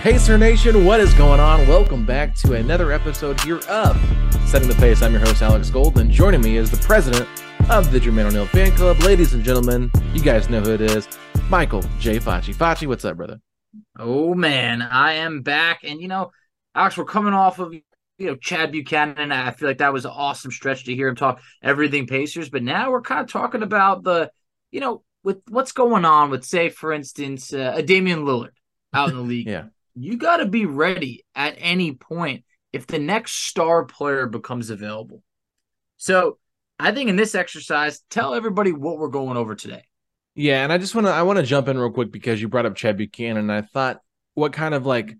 Pacer Nation, what is going on? Welcome back to another episode here of Setting the Pace. I'm your host, Alex Gold, and joining me is the president of the Jermaine O'Neal Fan Club. Ladies and gentlemen, you guys know who it is. Michael J. Facci. Facci, what's up, brother? Oh man, I am back, and you know, Alex, we're coming off of you know Chad Buchanan. I feel like that was an awesome stretch to hear him talk everything Pacers, but now we're kind of talking about the, you know, with what's going on with, say, for instance, uh, a Damian Lillard out in the league. Yeah. You got to be ready at any point if the next star player becomes available. So, I think in this exercise, tell everybody what we're going over today. Yeah, and I just want to I want to jump in real quick because you brought up Chad Buchanan, and I thought what kind of like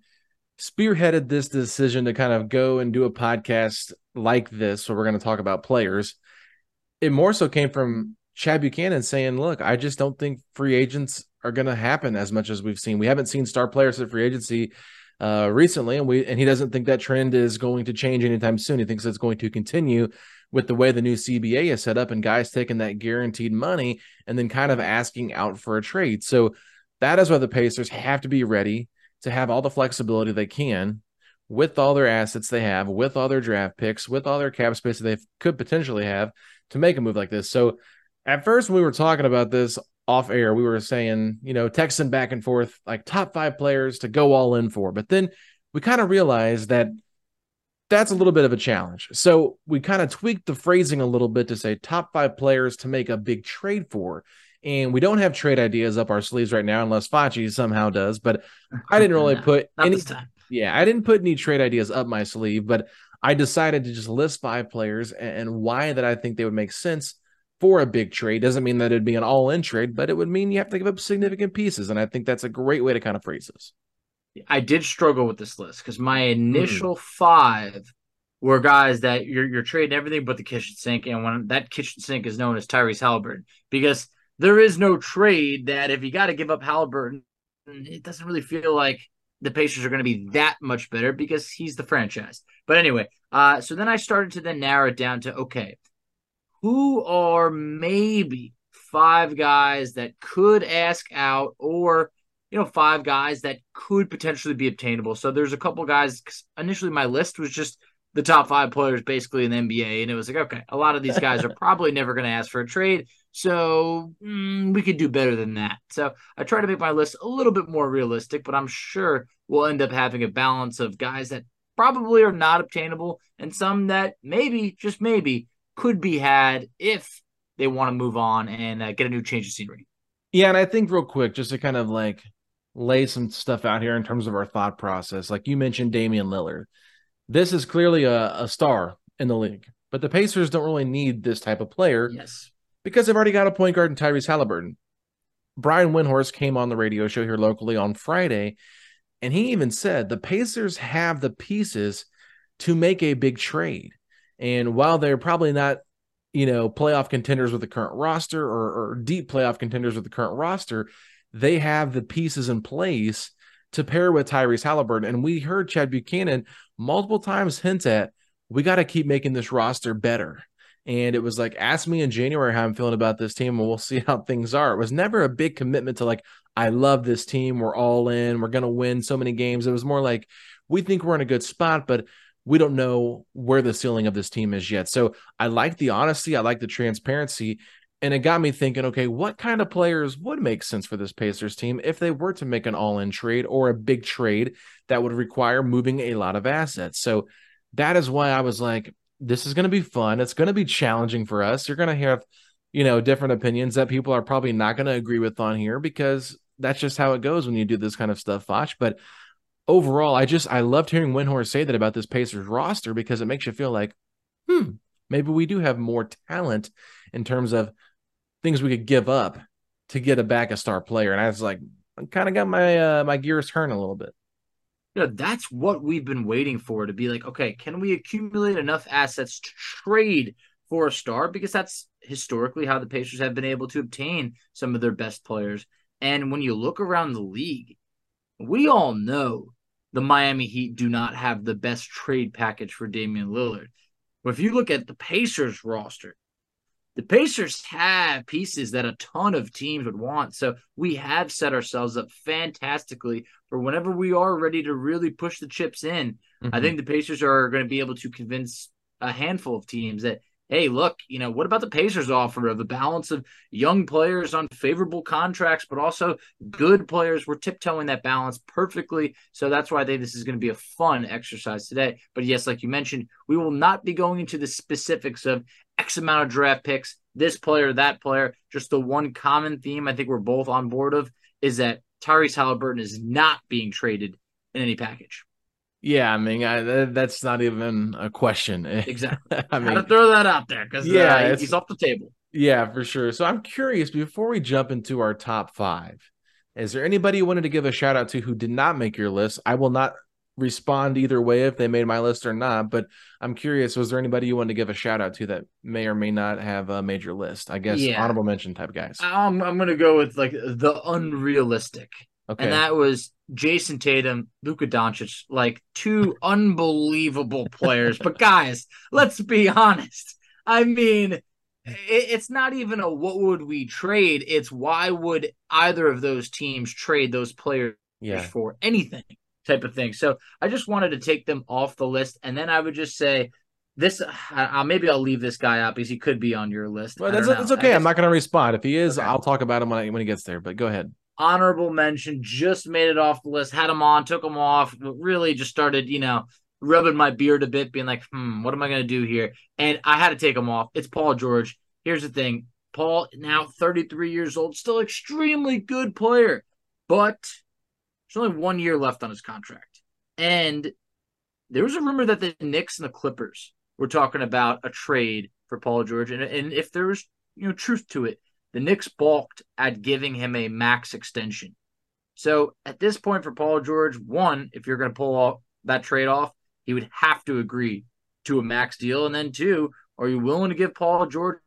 spearheaded this decision to kind of go and do a podcast like this, where we're going to talk about players. It more so came from Chad Buchanan saying, "Look, I just don't think free agents are going to happen as much as we've seen. We haven't seen star players at free agency uh, recently, and we and he doesn't think that trend is going to change anytime soon. He thinks it's going to continue." With the way the new CBA is set up and guys taking that guaranteed money and then kind of asking out for a trade. So that is why the Pacers have to be ready to have all the flexibility they can with all their assets they have, with all their draft picks, with all their cap space that they could potentially have to make a move like this. So at first, when we were talking about this off air, we were saying, you know, texting back and forth like top five players to go all in for. But then we kind of realized that that's a little bit of a challenge. So we kind of tweaked the phrasing a little bit to say top five players to make a big trade for. And we don't have trade ideas up our sleeves right now, unless Facci somehow does. But I didn't really No, put any. Yeah, I didn't put any trade ideas up my sleeve, but I decided to just list five players and, and why that I think they would make sense for a big trade. Doesn't mean that it'd be an all-in trade, but it would mean you have to give up significant pieces. And I think that's a great way to kind of phrase this. I did struggle with this list because my Hmm. initial five were guys that you're you're trading everything but the kitchen sink, and when that kitchen sink is known as Tyrese Halliburton, because there is no trade that if you got to give up Halliburton, it doesn't really feel like the Pacers are going to be that much better because he's the franchise. But anyway, uh, so then I started to then narrow it down to okay, who are maybe five guys that could ask out or you know five guys that could potentially be obtainable? So there's a couple guys initially my list was just the top five players basically in the nba and it was like okay a lot of these guys are probably never going to ask for a trade so mm, we could do better than that. So i try to make my list a little bit more realistic but i'm sure we'll end up having a balance of guys that probably are not obtainable and some that maybe just maybe could be had if they want to move on and uh, get a new change of scenery. Yeah, and I think real quick, just to kind of like lay some stuff out here in terms of our thought process. Like you mentioned, Damian Lillard. This is clearly a, a star in the league, but the Pacers don't really need this type of player. Yes. Because they've already got a point guard in Tyrese Halliburton. Brian Windhorst came on the radio show here locally on Friday, and he even said the Pacers have the pieces to make a big trade. And while they're probably not, you know, playoff contenders with the current roster or, or deep playoff contenders with the current roster, they have the pieces in place to pair with Tyrese Halliburton. And we heard Chad Buchanan multiple times hint at we got to keep making this roster better. And it was like, ask me in January how I'm feeling about this team, and we'll see how things are. It was never a big commitment to like, I love this team. We're all in. We're going to win so many games. It was more like, we think we're in a good spot, but we don't know where the ceiling of this team is yet. So I like the honesty. I like the transparency. And it got me thinking, okay, what kind of players would make sense for this Pacers team if they were to make an all in trade or a big trade that would require moving a lot of assets? So that is why I was like, this is going to be fun. It's going to be challenging for us. You're going to have, you know, different opinions that people are probably not going to agree with on here because that's just how it goes when you do this kind of stuff, Facci. But overall, I just, I loved hearing Windhorst say that about this Pacers roster because it makes you feel like, hmm, maybe we do have more talent in terms of things we could give up to get a back a star player. And I was like, I kind of got my uh, my gears turned a little bit. Yeah, that's what we've been waiting for to be like, okay, can we accumulate enough assets to trade for a star? Because that's historically how the Pacers have been able to obtain some of their best players. And when you look around the league, we all know the Miami Heat do not have the best trade package for Damian Lillard. But if you look at the Pacers roster, the Pacers have pieces that a ton of teams would want. So we have set ourselves up fantastically for whenever we are ready to really push the chips in. Mm-hmm. I think the Pacers are going to be able to convince a handful of teams that hey, look, you know, what about the Pacers offer of a balance of young players on favorable contracts, but also good players? We're tiptoeing that balance perfectly. So that's why I think this is going to be a fun exercise today. But yes, like you mentioned, we will not be going into the specifics of X amount of draft picks, this player, that player. Just the one common theme I think we're both on board of is that Tyrese Halliburton is not being traded in any package. Yeah, I mean, I, that's not even a question. Exactly. I mean, to throw that out there because yeah, uh, he's off the table. Yeah, for sure. So I'm curious before we jump into our top five, is there anybody you wanted to give a shout out to who did not make your list? I will not respond either way if they made my list or not, but I'm curious, was there anybody you wanted to give a shout out to that may or may not have a major list? I guess yeah. honorable mention type guys. I'm, I'm going to go with like the unrealistic. Okay. And that was Jayson Tatum, Luka Doncic, like two unbelievable players. But guys, let's be honest. I mean, it's not even a what would we trade? It's why would either of those teams trade those players yeah. for anything type of thing. So I just wanted to take them off the list, and then I would just say this. Uh, maybe I'll leave this guy out because he could be on your list. Well, that's, that's okay. I'm not going to respond. If he is, okay. I'll talk about him when I, when he gets there. But go ahead honorable mention, just made it off the list, had him on, took him off, really just started, you know, rubbing my beard a bit, being like, hmm, what am I going to do here? And I had to take him off. It's Paul George. Here's the thing Paul, now 33 years old, still extremely good player, but there's only one year left on his contract. And there was a rumor that the Knicks and the Clippers were talking about a trade for Paul George. And, and if there was you know, truth to it, the Knicks balked at giving him a max extension. So at this point for Paul George, one, if you're going to pull off that trade off, he would have to agree to a max deal. And then two, are you willing to give Paul George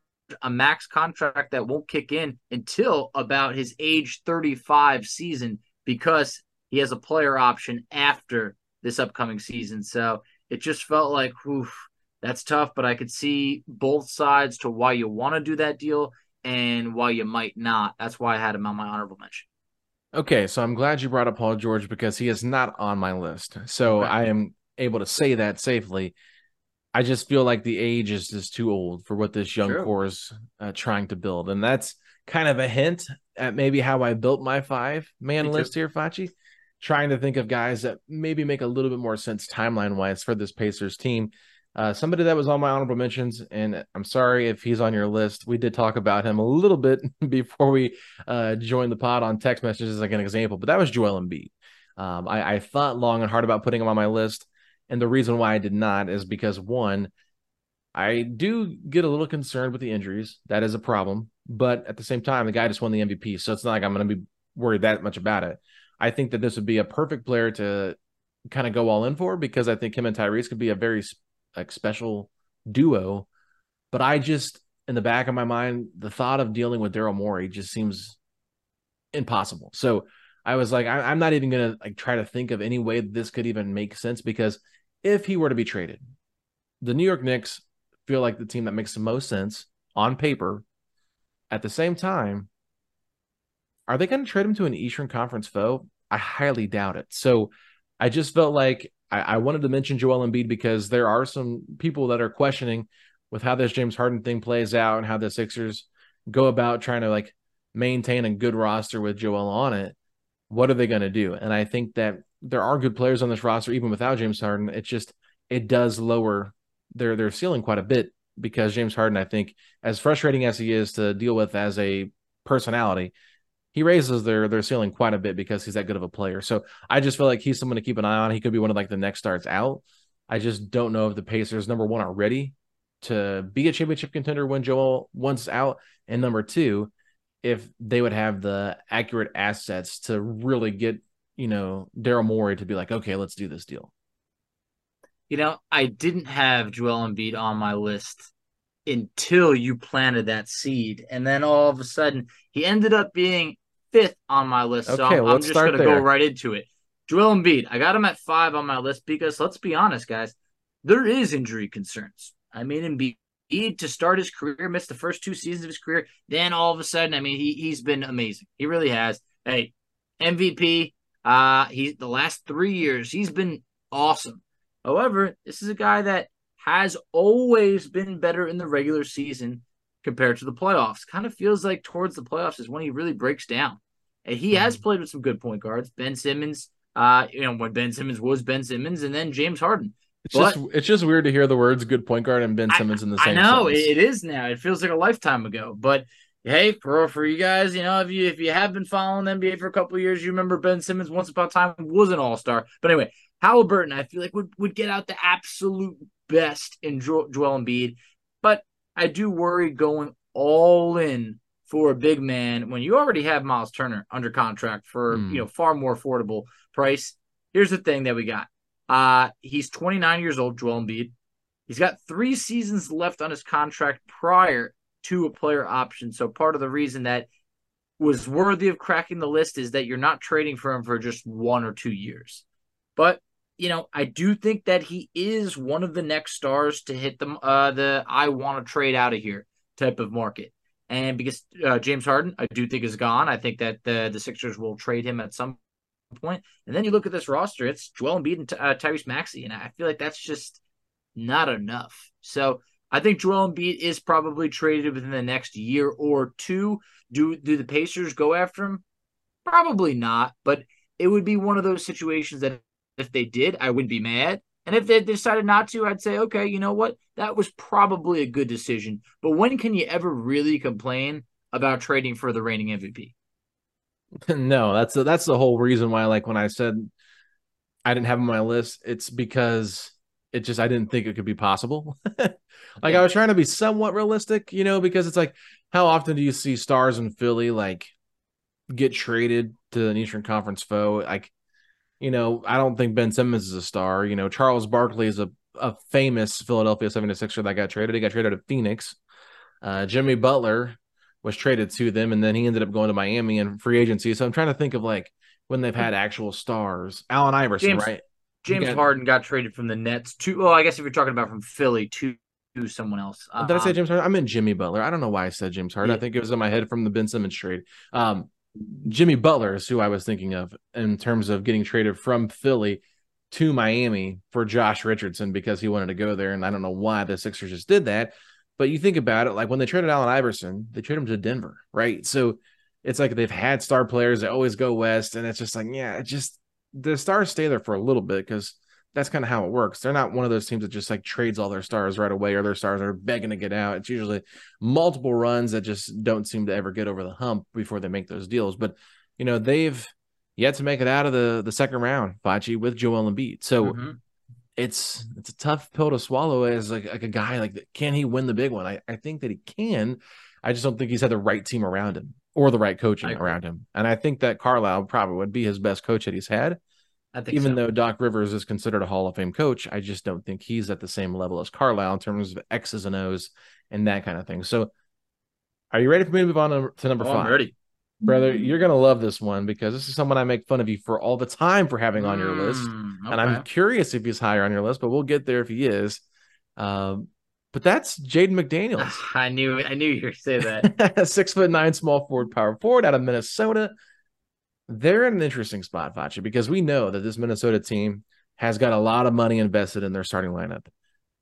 a max contract that won't kick in until about his age 35 season because he has a player option after this upcoming season. So it just felt like, oof, that's tough, but I could see both sides to why you want to do that deal and why you might not. That's why I had him on my honorable mention. Okay, so I'm glad you brought up Paul George because he is not on my list. So okay. I am able to say that safely. I just feel like the age is just too old for what this young True. core is uh, trying to build. And that's kind of a hint at maybe how I built my five man list here, Facci. Trying to think of guys that maybe make a little bit more sense timeline wise for this Pacers team. Uh, somebody that was on my honorable mentions, and I'm sorry if he's on your list. We did talk about him a little bit before we uh, joined the pod on text messages, like an example, but that was Joel Embiid. Um, I, I thought long and hard about putting him on my list, and the reason why I did not is because one, I do get a little concerned with the injuries. That is a problem, but at the same time, the guy just won the MVP, so it's not like I'm going to be worried that much about it. I think that this would be a perfect player to kind of go all in for because I think him and Tyrese could be a very like special duo. But I just, in the back of my mind, the thought of dealing with Daryl Morey just seems impossible. So I was like, I, am not even gonna like try to think of any way this could even make sense because if he were to be traded, the New York Knicks feel like the team that makes the most sense on paper. At the same time, are they going to trade him to an Eastern Conference foe? I highly doubt it. So I just felt like I, I, wanted to mention Joel Embiid because there are some people that are questioning with how this James Harden thing plays out and how the Sixers go about trying to like maintain a good roster with Joel on it. What are they going to do? And I think that there are good players on this roster even without James Harden. It's just it does lower their their ceiling quite a bit because James Harden, I think, as frustrating as he is to deal with as a personality, he raises their their ceiling quite a bit because he's that good of a player. So I just feel like he's someone to keep an eye on. He could be one of like the next starts out. I just don't know if the Pacers number one are ready to be a championship contender when Joel once out, and number two, if they would have the accurate assets to really get you know Daryl Morey to be like, okay, let's do this deal. You know, I didn't have Joel Embiid on my list until you planted that seed, and then all of a sudden he ended up being fifth on my list. So I'm, I'm just going to go right into it. Joel Embiid, I got him at five on my list because let's be honest, guys, there is injury concerns. I mean, Embiid to start his career, missed the first two seasons of his career. Then all of a sudden, I mean, he he's been amazing. He really has. Hey, MVP. Uh, he's the last three years he's been awesome. However, this is a guy that has always been better in the regular season compared to the playoffs. Kind of feels like towards the playoffs is when he really breaks down. And he has mm-hmm. played with some good point guards. Ben Simmons, uh, you know, when Ben Simmons was Ben Simmons, and then James Harden. It's but, just it's just weird to hear the words "good point guard" and Ben Simmons I, in the same. I know sentence. it is now. It feels like a lifetime ago. But hey, for for you guys, you know, if you if you have been following NBA for a couple years, you remember Ben Simmons once upon a time was an All Star. But anyway, Halliburton, I feel like would would get out the absolute best in jo- Joel Embiid, I do worry going all in for a big man when you already have Miles Turner under contract for mm. you know far more affordable price. Here's the thing that we got. Uh, he's 29 years old, Joel Embiid. He's got three seasons left on his contract prior to a player option. So part of the reason that was worthy of cracking the list is that you're not trading for him for just one or two years. But you know, I do think that he is one of the next stars to hit the uh, the I want to trade out of here type of market. And because uh, James Harden, I do think is gone. I think that the the Sixers will trade him at some point. And then you look at this roster; it's Joel Embiid and uh, Tyrese Maxey, and I feel like that's just not enough. So I think Joel Embiid is probably traded within the next year or two. Do do the Pacers go after him? Probably not, but it would be one of those situations that if they did, I wouldn't be mad. And if they decided not to, I'd say, okay, you know what? That was probably a good decision. But when can you ever really complain about trading for the reigning MVP? no, that's the, that's the whole reason why. Like when I said I didn't have on my list, it's because it just I didn't think it could be possible. like yeah. I was trying to be somewhat realistic, you know, because it's like how often do you see stars in Philly like get traded to an Eastern Conference foe? Like you know, I don't think Ben Simmons is a star. You know, Charles Barkley is a, a famous Philadelphia 76er that got traded. He got traded to Phoenix. Uh, Jimmy Butler was traded to them, and then he ended up going to Miami in free agency. So I'm trying to think of like when they've had actual stars. Allen Iverson, James, right? James got, Harden got traded from the Nets to. Well, I guess if you're talking about from Philly to to someone else. Uh, Did I say James Harden? I meant Jimmy Butler. I don't know why I said James Harden. Yeah. I think it was in my head from the Ben Simmons trade. Um, Jimmy Butler is who I was thinking of in terms of getting traded from Philly to Miami for Josh Richardson because he wanted to go there. And I don't know why the Sixers just did that. But you think about it, like when they traded Allen Iverson, they traded him to Denver, right? So it's like they've had star players that always go west. And it's just like, yeah, it just the stars stay there for a little bit because that's kind of how it works. They're not one of those teams that just like trades all their stars right away or their stars are begging to get out. It's usually multiple runs that just don't seem to ever get over the hump before they make those deals. But you know, they've yet to make it out of the the second round, Facci, with Joel Embiid. So mm-hmm. it's it's a tough pill to swallow as like, like a guy like can he win the big one? I, I think that he can. I just don't think he's had the right team around him or the right coaching around him. And I think that Carlisle probably would be his best coach that he's had. Even so. though Doc Rivers is considered a Hall of Fame coach, I just don't think he's at the same level as Carlisle in terms of X's and O's and that kind of thing. So, are you ready for me to move on to, number oh, 5 I'm ready. Brother, you're going to love this one because this is someone I make fun of you for all the time for having on your list. Mm, okay. And I'm curious if he's higher on your list, but we'll get there if he is. Um, but that's Jaden McDaniels. I knew I knew you were say that. Six foot nine, small forward, power forward out of Minnesota. They're in an interesting spot, Facci, because we know that this Minnesota team has got a lot of money invested in their starting lineup.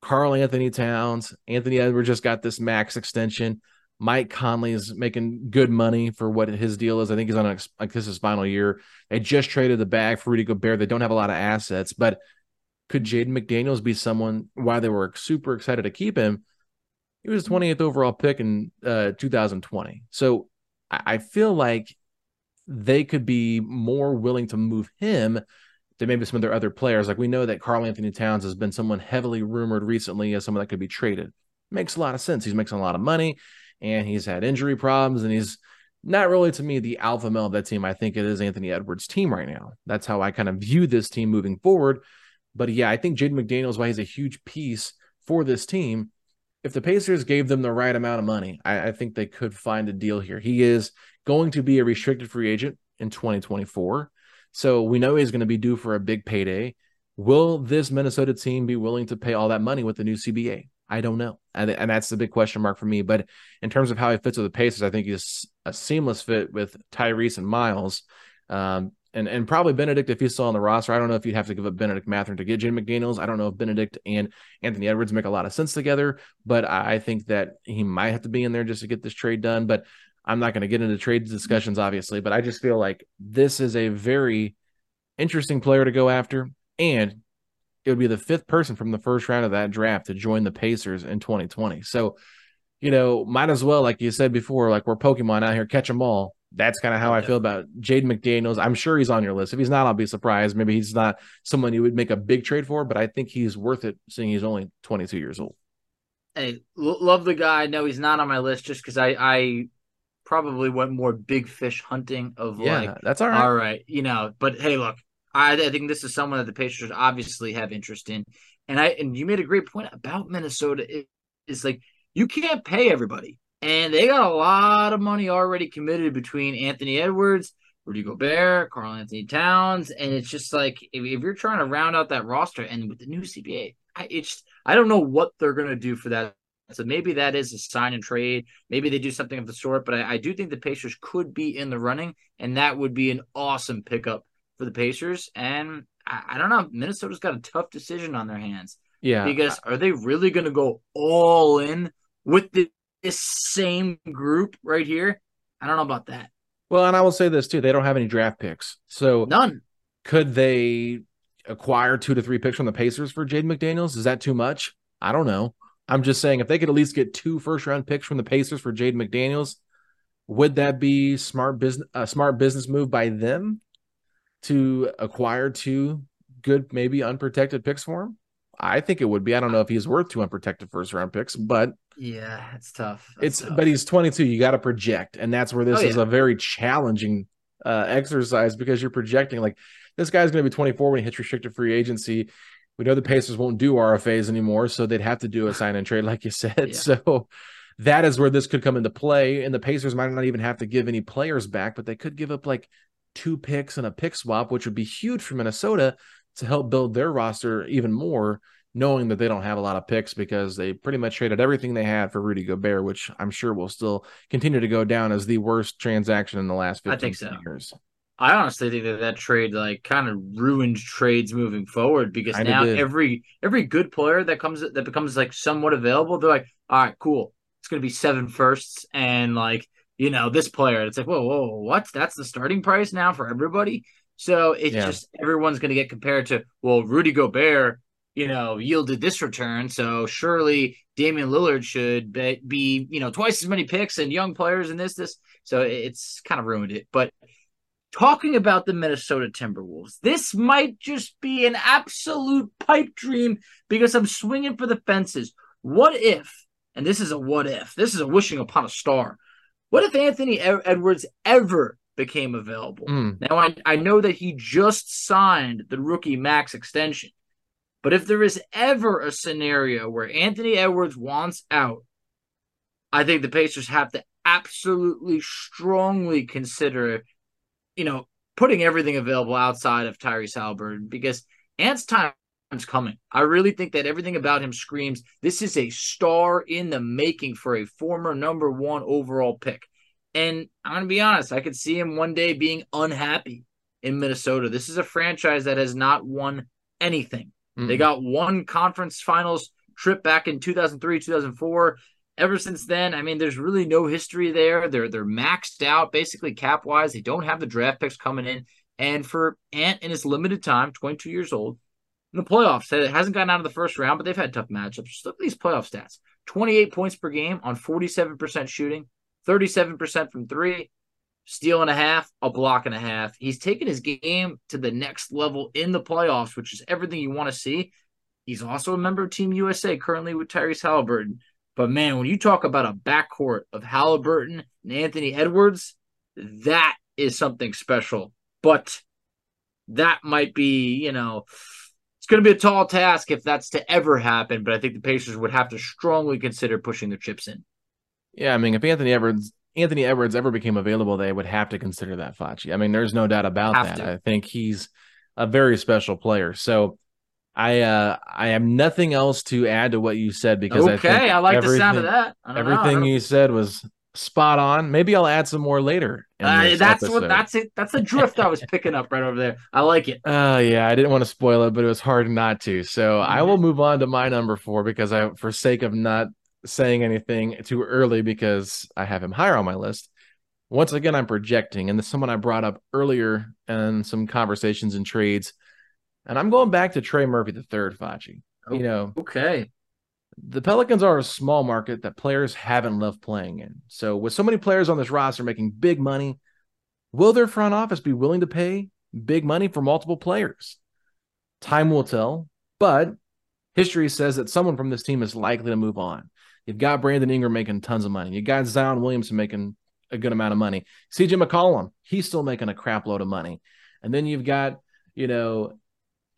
Karl-Anthony Towns, Anthony Edwards just got this max extension. Mike Conley is making good money for what his deal is. I think he's on a, like this is final year. They just traded the bag for Rudy Gobert. They don't have a lot of assets, but could Jaden McDaniels be someone why they were super excited to keep him? He was 28th overall pick in uh, 2020. So I feel like they could be more willing to move him than maybe some of their other players. Like we know that Karl-Anthony Towns has been someone heavily rumored recently as someone that could be traded. Makes a lot of sense. He's making a lot of money and he's had injury problems and he's not really to me the alpha male of that team. I think it is Anthony Edwards' team right now. That's how I kind of view this team moving forward. But yeah, I think Jaden McDaniels, why he's a huge piece for this team. If the Pacers gave them the right amount of money, I, I think they could find a deal here. He is going to be a restricted free agent in 2024. So we know he's going to be due for a big payday. Will this Minnesota team be willing to pay all that money with the new CBA? I don't know. And, and that's the big question mark for me. But in terms of how he fits with the Pacers, I think he's a seamless fit with Tyrese and Miles. Um, and, and probably Benedict if he's still on the roster. I don't know if you'd have to give up Benedict Mathurin to get Jim McDaniels. I don't know if Benedict and Anthony Edwards make a lot of sense together, but I think that he might have to be in there just to get this trade done. But I'm not going to get into trade mm-hmm. discussions, obviously, but I just feel like this is a very interesting player to go after. And it would be the fifth person from the first round of that draft to join the Pacers in 2020. So, you know, might as well, like you said before, like we're Pokemon out here, catch them all. That's kind of how I feel about Jaden McDaniels. I'm sure he's on your list. If he's not, I'll be surprised. Maybe he's not someone you would make a big trade for, but I think he's worth it seeing he's only 22 years old. Hey, love the guy. No, he's not on my list just because I, I probably went more big fish hunting of yeah, like, that's all right. All right. You know, but hey, look, I, I think this is someone that the Pacers obviously have interest in. And I and you made a great point about Minnesota. It, it's like you can't pay everybody. And they got a lot of money already committed between Anthony Edwards, Rudy Gobert, Karl-Anthony Towns. And it's just like if, if, you're trying to round out that roster and with the new CBA, I it's I don't know what they're gonna do for that. So maybe that is a sign and trade. Maybe they do something of the sort, but I, I do think the Pacers could be in the running, and that would be an awesome pickup for the Pacers. And I, I don't know. Minnesota's got a tough decision on their hands. Yeah. Because are they really going to go all in with the, this same group right here? I don't know about that. Well, and I will say this too: they don't have any draft picks, so none. Could they acquire two to three picks from the Pacers for Jaden McDaniels? Is that too much? I don't know. I'm just saying if they could at least get two first round picks from the Pacers for Jaden McDaniels, would that be smart business a smart business move by them? to acquire two good, maybe unprotected picks for him? I think it would be. I don't know if he's worth two unprotected first round picks, but yeah, it's tough. That's it's tough. but he's 22. You got to project, and that's where this oh, is yeah. a very challenging uh, exercise because you're projecting like this guy's going to be 24 when he hits restricted free agency. We know the Pacers won't do RFAs anymore, so they'd have to do a sign and trade, like you said. Yeah. So that is where this could come into play. And the Pacers might not even have to give any players back, but they could give up like two picks and a pick swap, which would be huge for Minnesota to help build their roster even more, knowing that they don't have a lot of picks because they pretty much traded everything they had for Rudy Gobert, which I'm sure will still continue to go down as the worst transaction in the last 15 I think so. years. I honestly think that that trade like kind of ruined trades moving forward because Kinda now did. every every good player that comes that becomes like somewhat available, they're like, all right, cool. It's gonna be seven firsts and like you know, this player. It's like, whoa, whoa, what? That's the starting price now for everybody. So it's Yeah. just everyone's going to get compared to, well, Rudy Gobert, you know, yielded this return. So surely Damian Lillard should be, be, you know, twice as many picks and young players and this, this. So it's kind of ruined it. But talking about the Minnesota Timberwolves, this might just be an absolute pipe dream because I'm swinging for the fences. What if, and this is a what if, this is a wishing upon a star. What if Anthony Edwards ever became available? Mm. Now, I, I know that he just signed the rookie max extension, but if there is ever a scenario where Anthony Edwards wants out, I think the Pacers have to absolutely strongly consider, you know, putting everything available outside of Tyrese Halliburton because Ant's time is coming. I really think that everything about him screams this is a star in the making for a former number one overall pick. And I'm going to be honest, I could see him one day being unhappy in Minnesota. This is a franchise that has not won anything. They Mm. got one conference finals trip back in 2003, 2004. Ever since then, I mean, there's really no history there. They're they're maxed out basically cap wise. They don't have the draft picks coming in. And for Ant in his limited time, 22 years old, in the playoffs, it hasn't gotten out of the first round, but they've had tough matchups. Just look at these playoff stats: 28 points per game on 47% shooting, 37% from three, steal and a half, a block and a half. He's taken his game to the next level in the playoffs, which is everything you want to see. He's also a member of Team USA currently with Tyrese Halliburton. But man, when you talk about a backcourt of Halliburton and Anthony Edwards, that is something special. But that might be, you know, it's going to be a tall task if that's to ever happen. But I think the Pacers would have to strongly consider pushing their chips in. Yeah, I mean, if Anthony Edwards Anthony Edwards ever became available, they would have to consider that Facci. I mean, there's no doubt about Have that. to. I think he's a very special player. So I uh I have nothing else to add to what you said because I, okay, think I, like the sound of that. I know, Everything you said was spot on. Maybe I'll add some more later. Uh, that's episode. what that's it. That's the drift I was picking up right over there. I like it. Uh yeah, I didn't want to spoil it, but it was hard not to. So I Mhm. will move on to my number four because I, for sake of not saying anything too early, because I have him higher on my list. Once again, I'm projecting, and this is someone I brought up earlier in some conversations and trades, and I'm going back to Trey Murphy the third, Facci. You oh, know, Okay. the Pelicans are a small market that players haven't loved playing in. So, with so many players on this roster making big money, will their front office be willing to pay big money for multiple players? Time will tell, but history says that someone from this team is likely to move on. You've got Brandon Ingram making tons of money. You got Zion Williamson making a good amount of money. CJ McCollum, he's still making a crap load of money. And then you've got, you know,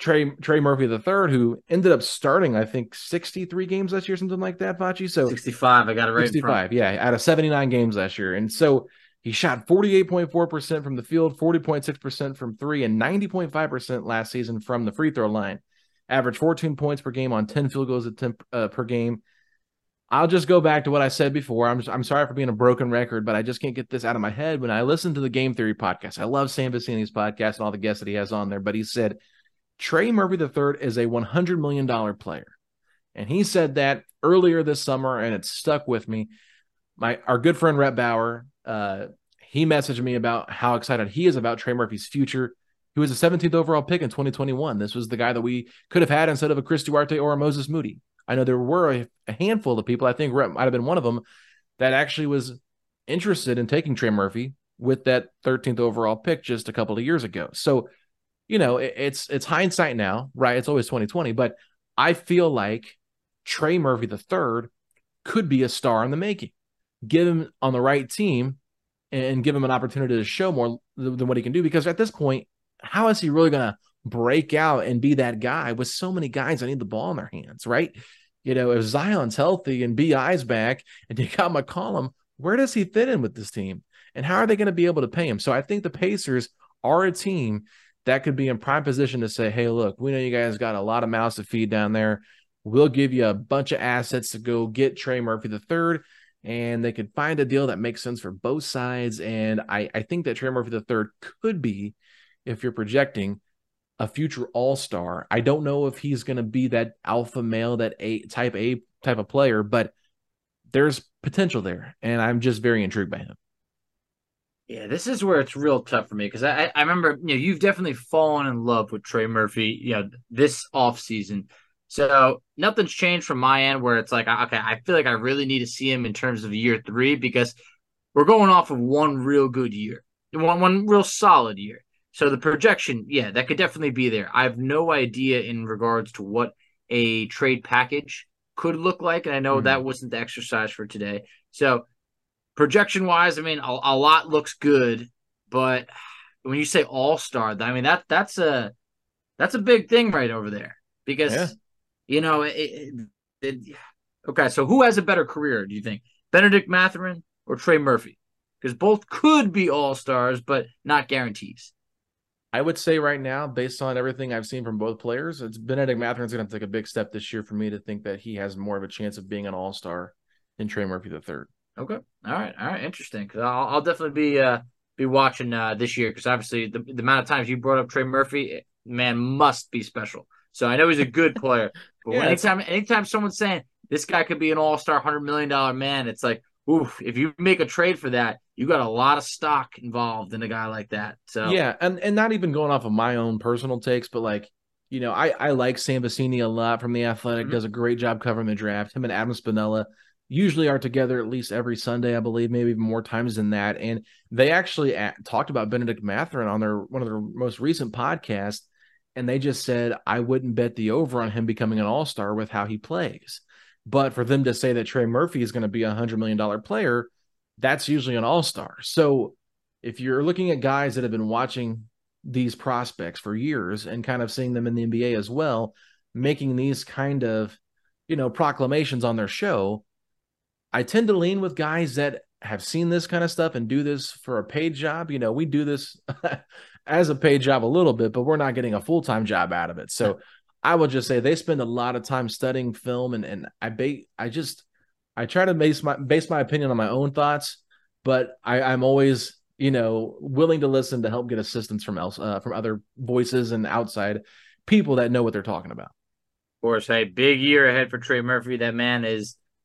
Trey Trey Murphy the third, who ended up starting, I think, 63 games last year, something like that, Facci. So 65. I got it right 65, yeah, out of 79 games last year. And so he shot 48.4% from the field, 40.6% from three, and 90.5% last season from the free throw line. Average 14 points per game on 10 field goals attempt, uh, per game. I'll just go back to what I said before. I'm I'm sorry for being a broken record, but I just can't get this out of my head. When I listen to the Game Theory podcast, I love Sam Vecenie's podcast and all the guests that he has on there. But he said Trey Murphy III is a 100 million dollar player, and he said that earlier this summer, and it stuck with me. My our good friend Rhett Bauer, uh, he messaged me about how excited he is about Trey Murphy's future. He was a 17th overall pick in 2021. This was the guy that we could have had instead of a Chris Duarte or a Moses Moody. I know there were a, a handful of people, I think Rhett might have been one of them, that actually was interested in taking Trey Murphy with that 13th overall pick just a couple of years ago. So, you know, it, it's it's hindsight now, right? It's always 2020, but I feel like Trey Murphy the third could be a star in the making. Give him on the right team and give him an opportunity to show more th- than what he can do. Because at this point, how is he really going to break out and be that guy with so many guys that need the ball in their hands, right? You know, if Zion's healthy and BI's back and you got McCollum, where does he fit in with this team? And how are they going to be able to pay him? So I think the Pacers are a team that could be in prime position to say, hey, look, we know you guys got a lot of mouths to feed down there. We'll give you a bunch of assets to go get Trey Murphy the third, and they could find a deal that makes sense for both sides. And I, I think that Trey Murphy the third could be, if you're projecting, a future all-star. I don't know if he's going to be that alpha male, that A type A type of player, but there's potential there, and I'm just very intrigued by him. Yeah, this is where it's real tough for me because I, I remember you know you've definitely fallen in love with Trey Murphy you know this off season. So nothing's changed from my end where it's like okay I feel like I really need to see him in terms of year three because we're going off of one real good year, one one real solid year. So the projection, yeah, that could definitely be there. I have no idea in regards to what a trade package could look like, and I know mm-hmm. that wasn't the exercise for today. So projection wise, I mean, a, a lot looks good, but when you say all star, I mean that that's a that's a big thing right over there because yeah. you know it, it, it, okay. So who has a better career? Do you think Benedict Mathurin or Trey Murphy? Because both could be all stars, but not guarantees. I would say right now, based on everything I've seen from both players, it's Benedict Mathurin's going to take a big step this year for me to think that he has more of a chance of being an all star than Trey Murphy the third. Okay. All right. All right. Interesting. Because I'll, I'll definitely be uh be watching uh this year because obviously the, the amount of times you brought up Trey Murphy, man, must be special. So I know he's a good player, but yeah, anytime anytime someone's saying this guy could be an all star, hundred million dollar man, it's like, oof. If you make a trade for that, you got a lot of stock involved in a guy like that. So yeah, and and not even going off of my own personal takes, but like you know, I I like Sam Vecenie a lot from the Athletic. Mm-hmm. Does a great job covering the draft. Him and Adam Spinella usually are together at least every Sunday, I believe, maybe even more times than that. And they actually at, talked about Benedict Mathurin on their one of their most recent podcasts, and they just said I wouldn't bet the over on him becoming an All Star with how he plays. But for them to say that Trey Murphy is going to be a hundred million dollar player, that's usually an All Star. So if you're looking at guys that have been watching these prospects for years and kind of seeing them in the NBA as well, making these kind of you know proclamations on their show I tend to lean with guys that have seen this kind of stuff and do this for a paid job. You know, we do this as a paid job a little bit, but we're not getting a full time job out of it. So I would just say they spend a lot of time studying film, and and I ba- I just I try to base my base my opinion on my own thoughts, but I, I'm always you know willing to listen to help get assistance from else uh, from other voices and outside people that know what they're talking about. Of course, hey, big year ahead for Trey Murphy. That man is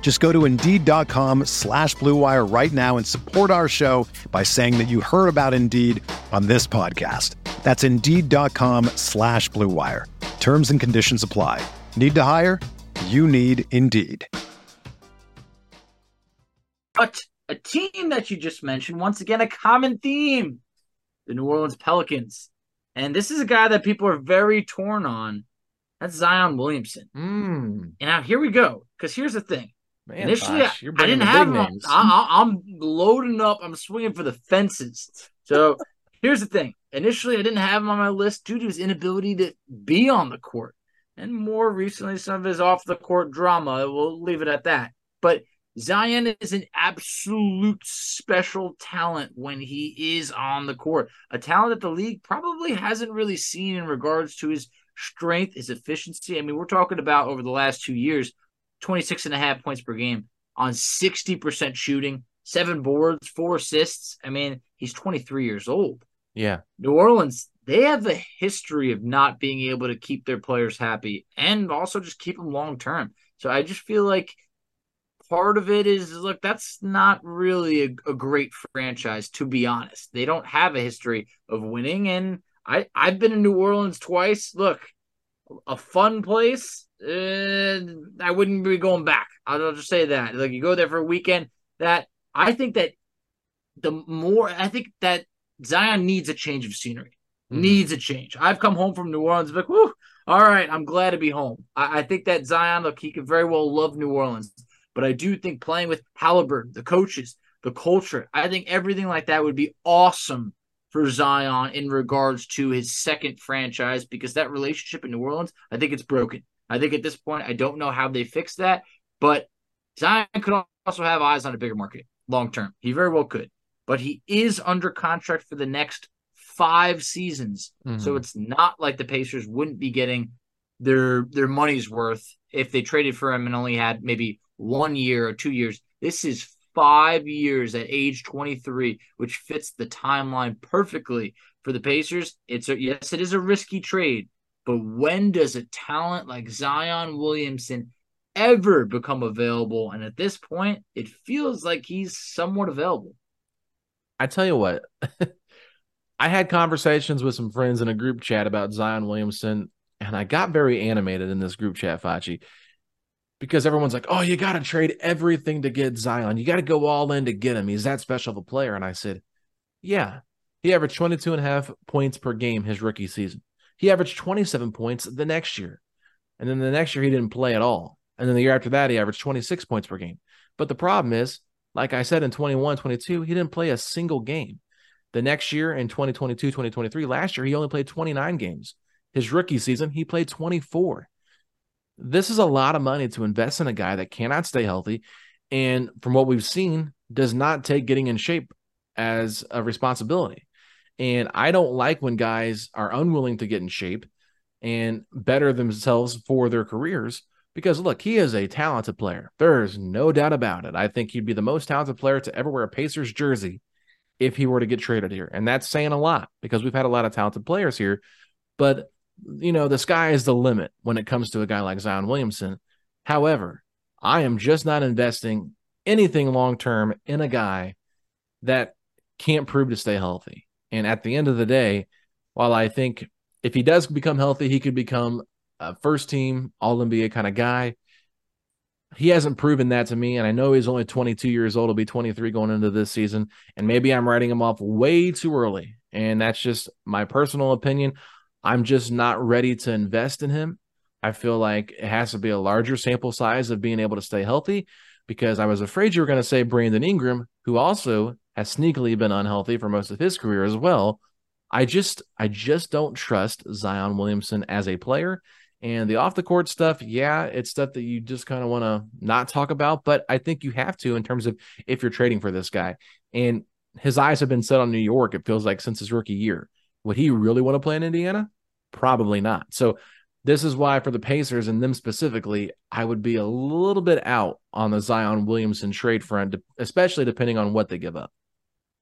Just go to Indeed.com slash BlueWire right now and support our show by saying that you heard about Indeed on this podcast. That's Indeed.com slash BlueWire. Terms and conditions apply. Need to hire? You need Indeed. But a team that you just mentioned, once again, a common theme, the New Orleans Pelicans. And this is a guy that people are very torn on. That's Zion Williamson. Mm. And now here we go. Because here's the thing Man, Initially, gosh, I didn't have him. I, am loading up. I'm swinging for the fences. So here's the thing. Initially, I didn't have him on my list due to his inability to be on the court, and more recently, some of his off the court drama. We'll leave it at that. But Zion is an absolute special talent when he is on the court. A talent that the league probably hasn't really seen in regards to his strength, his efficiency. I mean, we're talking about over the last two years 26 and a half points per game on 60% shooting, seven boards, four assists. I mean, he's 23 years old. Yeah. New Orleans, they have a history of not being able to keep their players happy and also just keep them long term. So I just feel like part of it is look, that's not really a, a great franchise, to be honest. They don't have a history of winning. And I, I've been in New Orleans twice. Look, a fun place uh, I wouldn't be going back. I'll just say that. Like you go there for a weekend. That I think that the more I think that Zion needs a change of scenery. mm-hmm. needs a change. I've come home from New Orleans, like, whoo, all right, I'm glad to be home. I, I think that Zion, look, he could very well love New Orleans, but I do think playing with Halliburton, the coaches, the culture, I think everything like that would be awesome for Zion in regards to his second franchise because that relationship in New Orleans, I think it's broken. I think at this point, I don't know how they fix that, but Zion could also have eyes on a bigger market long term. He very well could, but he is under contract for the next five seasons. Mm-hmm. So it's not like the Pacers wouldn't be getting their their money's worth if they traded for him and only had maybe one year or two years. This is five years at age 23, which fits the timeline perfectly for the Pacers. It's a, yes, it is a risky trade, but when does a talent like Zion Williamson ever become available? And at this point, it feels like he's somewhat available. I tell you what, I had conversations with some friends in a group chat about Zion Williamson, and I got very animated in this group chat, Facci because everyone's like, oh, you got to trade everything to get Zion. You got to go all in to get him. He's that special of a player. And I said, yeah. He averaged 22 and a half points per game his rookie season. He averaged 27 points the next year. And then the next year, he didn't play at all. And then the year after that, he averaged 26 points per game. But the problem is, like I said in 21, 22, he didn't play a single game. The next year in 2022, 2023, last year, he only played 29 games. His rookie season, he played 24. This is a lot of money to invest in a guy that cannot stay healthy. And from what we've seen, does not take getting in shape as a responsibility. And I don't like when guys are unwilling to get in shape and better themselves for their careers because look, he is a talented player. There's no doubt about it. I think he'd be the most talented player to ever wear a Pacers jersey if he were to get traded here. And that's saying a lot because we've had a lot of talented players here. But you know, the sky is the limit when it comes to a guy like Zion Williamson. However, I am just not investing anything long term in a guy that can't prove to stay healthy. And at the end of the day, while I think if he does become healthy, he could become a first team All NBA kind of guy. He hasn't proven that to me. And I know he's only 22 years old. He'll be 23 going into this season. And maybe I'm writing him off way too early. And that's just my personal opinion. I'm just not ready to invest in him. I feel like it has to be a larger sample size of being able to stay healthy because I was afraid you were going to say Brandon Ingram, who also has sneakily been unhealthy for most of his career as well. I just I just don't trust Zion Williamson as a player. And the off the court stuff, yeah, it's stuff that you just kind of want to not talk about, but I think you have to in terms of if you're trading for this guy. And his eyes have been set on New York, it feels like since his rookie year. Would he really want to play in Indiana? Probably not. So this is why for the Pacers and them specifically, I would be a little bit out on the Zion Williamson trade front, especially depending on what they give up.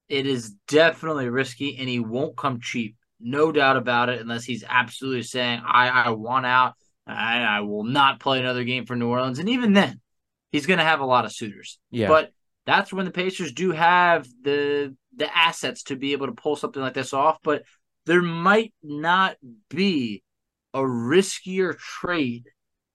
It is definitely risky, and he won't come cheap. No doubt about it, unless he's absolutely saying, I, I want out. I, I will not play another game for New Orleans. And even then, he's going to have a lot of suitors. Yeah. But that's when the Pacers do have the the assets to be able to pull something like this off. But there might not be a riskier trade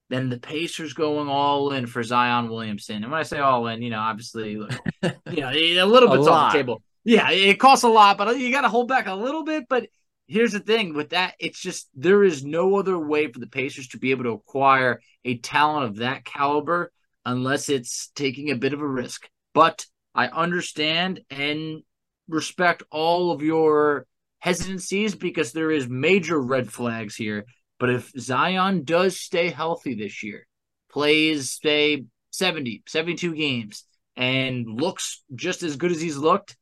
than the Pacers going all in for Zion Williamson. And when I say all in, you know, obviously, you know, a little bit's on the table. Yeah, it costs a lot, but you got to hold back a little bit. But here's the thing with that it's just there is no other way for the Pacers to be able to acquire a talent of that caliber unless it's taking a bit of a risk. But I understand and respect all of your hesitancies because there is major red flags here. But if Zion does stay healthy this year, plays say 70, 72 games, and looks just as good as he's looked,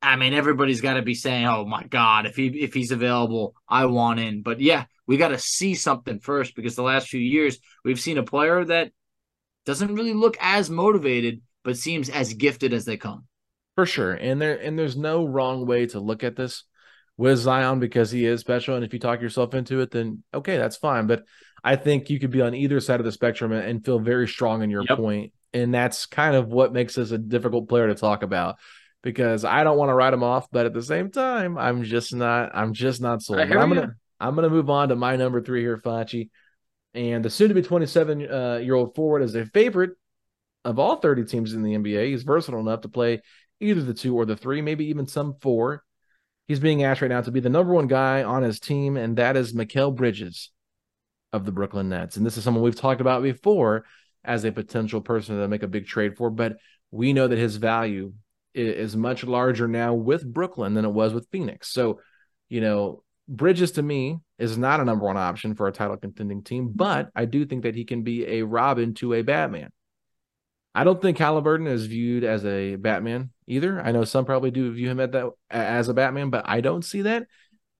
I mean everybody's got to be saying, "Oh my God, if he if he's available, I want in." But yeah, we got to see something first because the last few years we've seen a player that doesn't really look as motivated, but seems as gifted as they come. For sure, and there and there's no wrong way to look at this with Zion because he is special. And if you talk yourself into it, then okay, that's fine. But I think you could be on either side of the spectrum and feel very strong in your yep. point. And that's kind of what makes us a difficult player to talk about because I don't want to write him off, but at the same time, I'm just not I'm just not sold. I'm gonna I'm gonna move on to my number three here, Facci. And the soon to be 27 uh, year old forward is a favorite of all 30 teams in the NBA. He's versatile enough to play either the two or the three, maybe even some four. He's being asked right now to be the number one guy on his team, and that is Mikal Bridges of the Brooklyn Nets. And this is someone we've talked about before as a potential person to make a big trade for, but we know that his value is much larger now with Brooklyn than it was with Phoenix. So, you know, Bridges to me is not a number one option for a title contending team, mm-hmm. but I do think that he can be a Robin to a Batman. I don't think Halliburton is viewed as a Batman either. I know some probably do view him at that as a Batman, but I don't see that.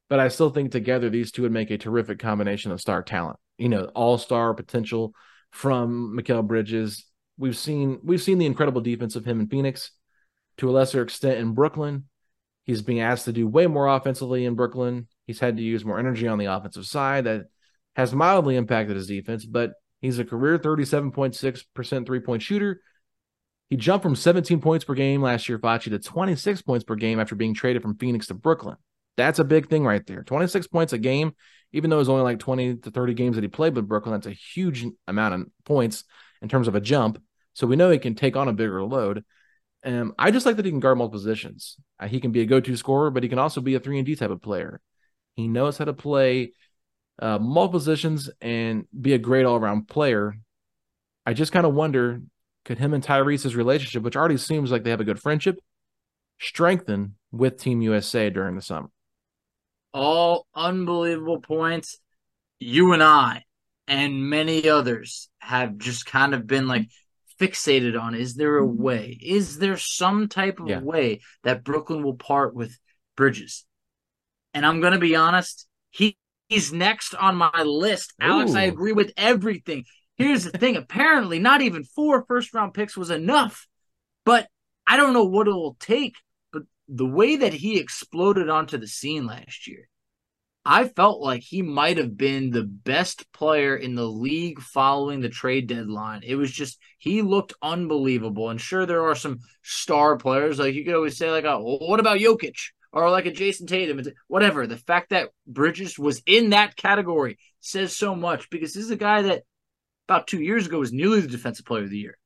But I still think together these two would make a terrific combination of star talent. You know, all star potential from Mikal Bridges. We've seen we've seen the incredible defense of him in Phoenix, to a lesser extent in Brooklyn. He's being asked to do way more offensively in Brooklyn. He's had to use more energy on the offensive side that has mildly impacted his defense, but he's a career 37.6% three point shooter. He jumped from 17 points per game last year, Facci, to 26 points per game after being traded from Phoenix to Brooklyn. That's a big thing right there. 26 points a game, even though it was only like 20 to 30 games that he played with Brooklyn, that's a huge amount of points in terms of a jump. So we know he can take on a bigger load. Um, I just like that he can guard multiple positions. Uh, he can be a go-to scorer, but he can also be a three and D type of player. He knows how to play uh, multiple positions and be a great all-around player. I just kind of wonder, could him and Tyrese's relationship, which already seems like they have a good friendship, strengthen with Team USA during the summer? All unbelievable points. You and I and many others have just kind of been like fixated on is there a way? Is there some type of yeah. way that Brooklyn will part with Bridges? And I'm going to be honest, he, he's next on my list. Alex, Ooh. I agree with everything. Here's the thing apparently, not even four first round picks was enough, but I don't know what it'll take. But the way that he exploded onto the scene last year, I felt like he might have been the best player in the league following the trade deadline. It was just he looked unbelievable. And sure, there are some star players like you could always say like, oh, what about Jokic or like a Jayson Tatum? Whatever. The fact that Bridges was in that category says so much because this is a guy that about two years ago was nearly the defensive player of the year.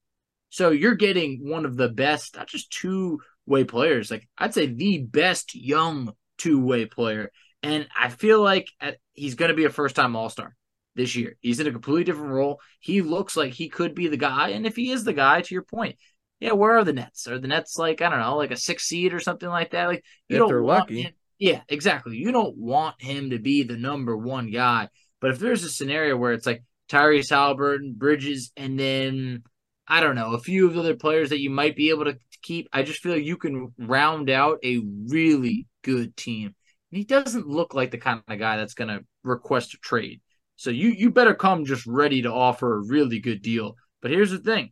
So you're getting one of the best, not just two way players, like I'd say the best young two way player and I feel like at, he's going to be a first time All Star this year. He's in a completely different role. He looks like he could be the guy. And if he is the guy, to your point, yeah, where are the Nets? Are the Nets like, I don't know, like a six seed or something like that? Like, you if don't they're lucky. Him, yeah, exactly. You don't want him to be the number one guy. But if there's a scenario where it's like Tyrese Halliburton, Bridges, and then I don't know, a few of the other players that you might be able to keep, I just feel you can round out a really good team he doesn't look like the kind of guy that's going to request a trade. So you you better come just ready to offer a really good deal. But here's the thing: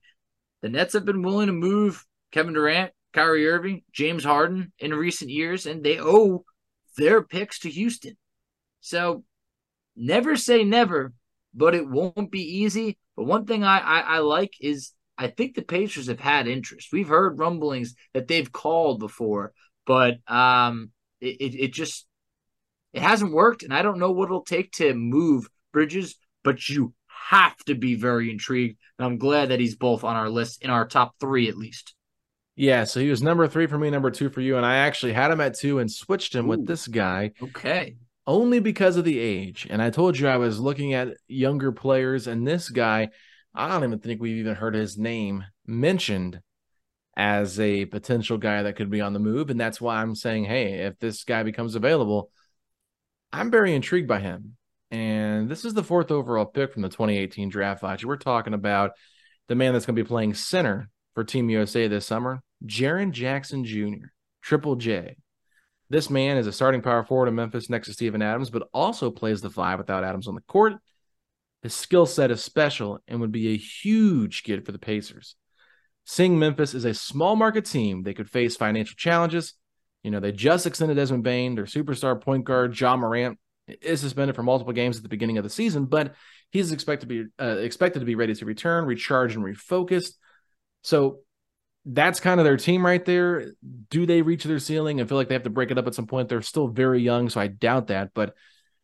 the Nets have been willing to move Kevin Durant, Kyrie Irving, James Harden in recent years, and they owe their picks to Houston. So never say never, but it won't be easy. But one thing I, I, I like is I think the Pacers have had interest. We've heard rumblings that they've called before, but um, it, it, it just it hasn't worked, and I don't know what it'll take to move Bridges, but you have to be very intrigued. And I'm glad that he's both on our list in our top three at least. Yeah, so he was number three for me, number two for you, and I actually had him at two and switched him Ooh, with this guy. Okay. Only because of the age. And I told you I was looking at younger players, and this guy, I don't even think we've even heard his name mentioned as a potential guy that could be on the move. And that's why I'm saying, hey, if this guy becomes available, I'm very intrigued by him. And this is the fourth overall pick from the 2018 draft. Actually, we're talking about the man that's going to be playing center for Team USA this summer, Jaren Jackson Jr., Triple J. This man is a starting power forward in Memphis next to Steven Adams, but also plays the five without Adams on the court. His skill set is special and would be a huge get for the Pacers. Seeing Memphis is a small market team, they could face financial challenges, you know, they just extended Desmond Bane, their superstar point guard, Ja Morant, is suspended for multiple games at the beginning of the season, but he's expected to be uh, expected to be ready to return, recharge, and refocused. So that's kind of their team right there. Do they reach their ceiling and feel like they have to break it up at some point? They're still very young, so I doubt that. But